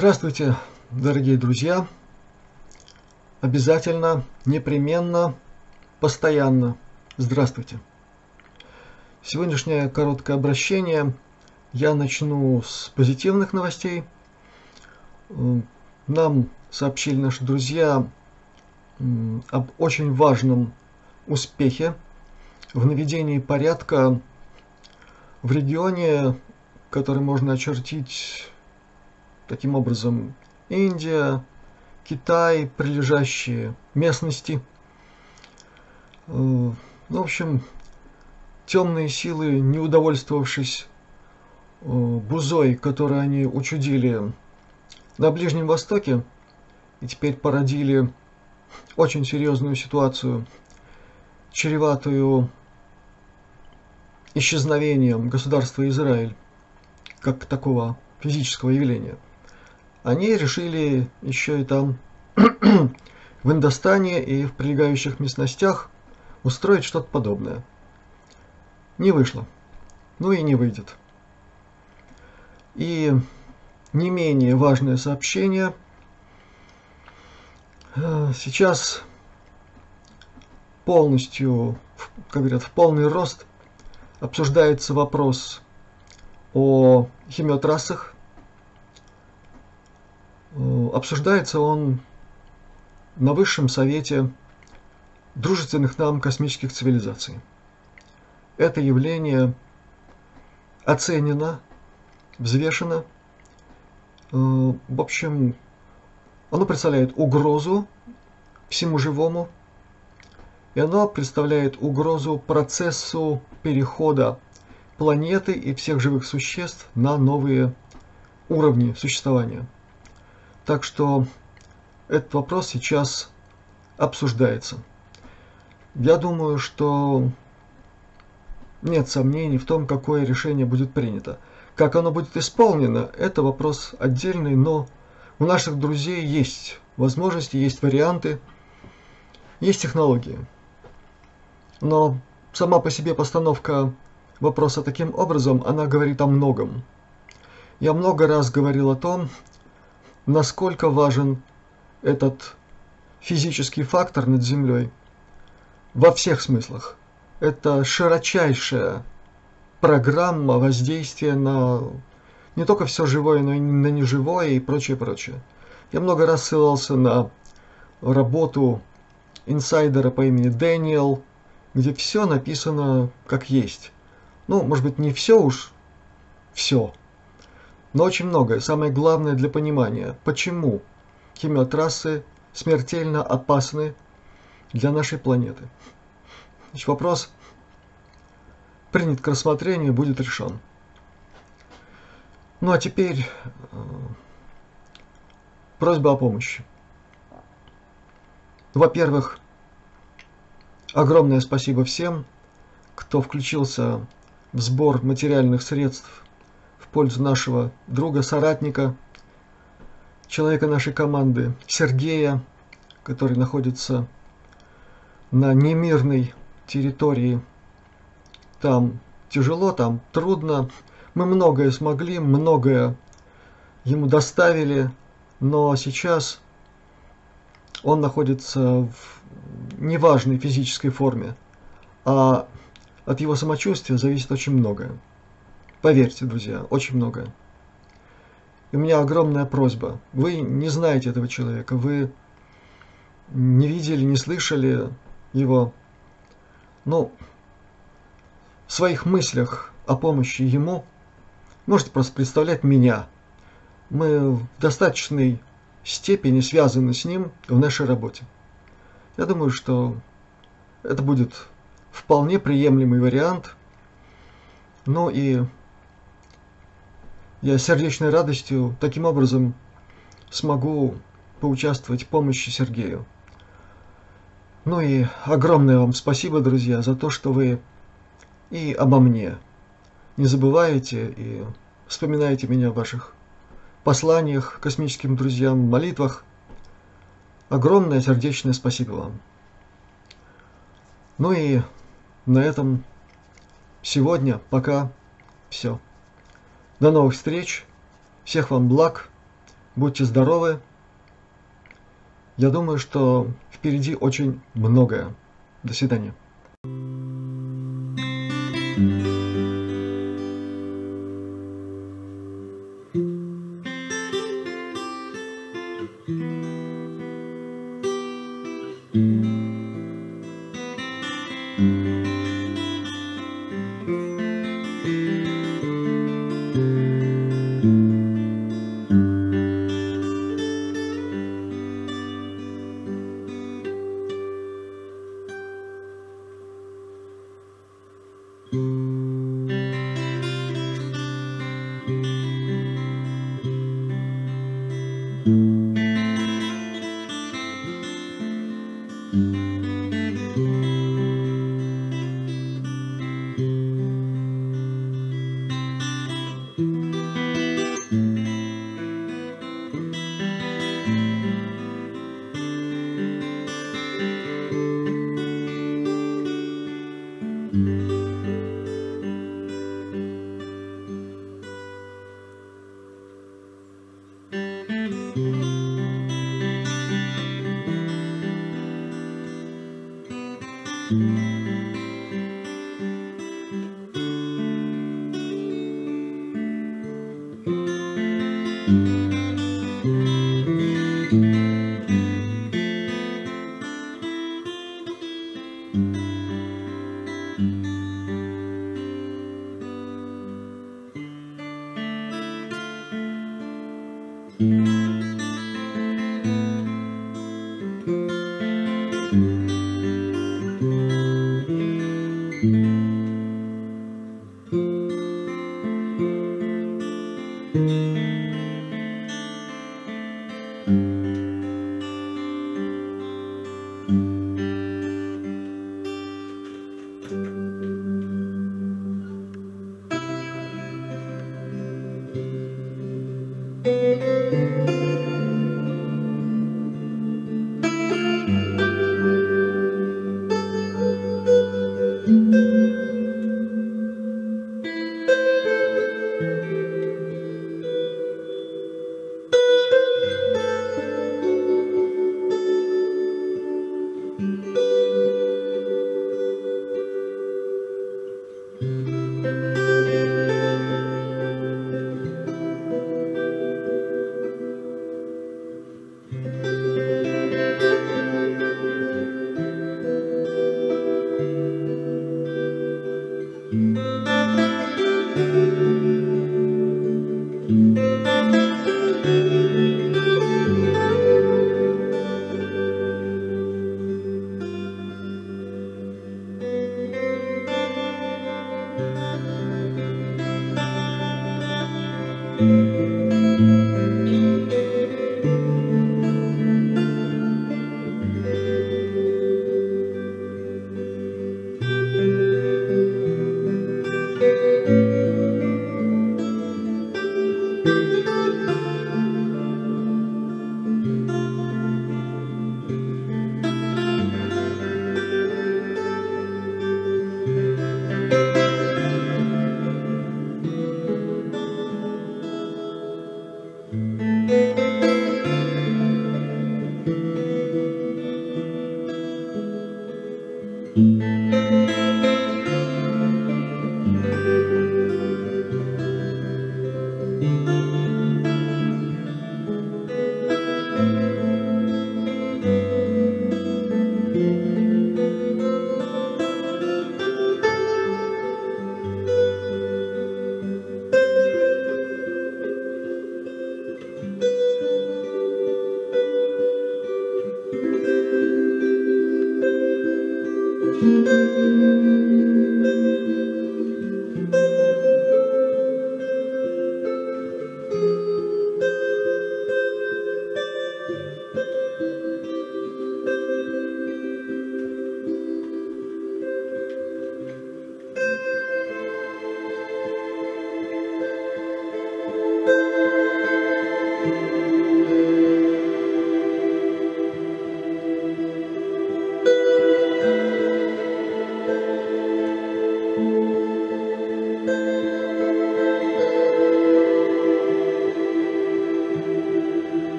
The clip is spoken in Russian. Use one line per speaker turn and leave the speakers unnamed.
Здравствуйте, дорогие друзья! Обязательно, непременно, постоянно. Здравствуйте! Сегодняшнее короткое обращение я начну с позитивных новостей. Нам сообщили наши друзья об очень важном успехе в наведении порядка в регионе, который можно очертить таким образом Индия, Китай, прилежащие местности. Э, в общем, темные силы, не удовольствовавшись э, бузой, которую они учудили на Ближнем Востоке, и теперь породили очень серьезную ситуацию, чреватую исчезновением государства Израиль как такого физического явления. Они решили еще и там в Индостане и в прилегающих местностях устроить что-то подобное. Не вышло. Ну и не выйдет. И не менее важное сообщение. Э, сейчас полностью, как говорят, в полный рост обсуждается вопрос о химиотрассах. Э, обсуждается он на Высшем Совете дружественных нам космических цивилизаций это явление оценено, взвешено. Э, в общем, оно представляет угрозу всему живому, и оно представляет угрозу процессу перехода планеты и всех живых существ на новые уровни существования. Так что этот вопрос сейчас обсуждается. Я думаю, что нет сомнений в том, какое решение будет принято. Как оно будет исполнено, это вопрос отдельный, но у наших друзей есть возможности, есть варианты, есть технологии. Но сама по себе постановка вопроса таким образом, она говорит о многом. Я много раз говорил о том, насколько важен этот физический фактор над Землей во всех смыслах это широчайшая программа воздействия на не только все живое, но и на неживое и прочее, прочее. Я много раз ссылался на работу инсайдера по имени Дэниел, где все написано как есть. Ну, может быть, не все уж, все, но очень многое. Самое главное для понимания, почему химиотрассы смертельно опасны для нашей планеты. Значит, вопрос принят к рассмотрению, будет решен. Ну а теперь э, просьба о помощи. Во-первых, огромное спасибо всем, кто включился в сбор материальных средств пользу нашего друга, соратника, человека нашей команды Сергея, который находится на немирной территории. Там тяжело, там трудно. Мы многое смогли, многое ему доставили, но сейчас он находится в неважной физической форме, а от его самочувствия зависит очень многое. Поверьте, друзья, очень многое. И у меня огромная просьба. Вы не знаете этого человека, вы не видели, не слышали его ну, в своих мыслях о помощи ему можете просто представлять меня. Мы в достаточной степени связаны с ним в нашей работе. Я думаю, что это будет вполне приемлемый вариант. Ну и я сердечной радостью таким образом смогу поучаствовать в помощи Сергею. Ну и огромное вам спасибо, друзья, за то, что вы и обо мне не забываете и вспоминаете меня в ваших посланиях космическим друзьям, молитвах. Огромное сердечное спасибо вам. Ну и на этом сегодня пока все. До новых встреч. Всех вам благ. Будьте здоровы. Я думаю, что впереди очень многое. До свидания.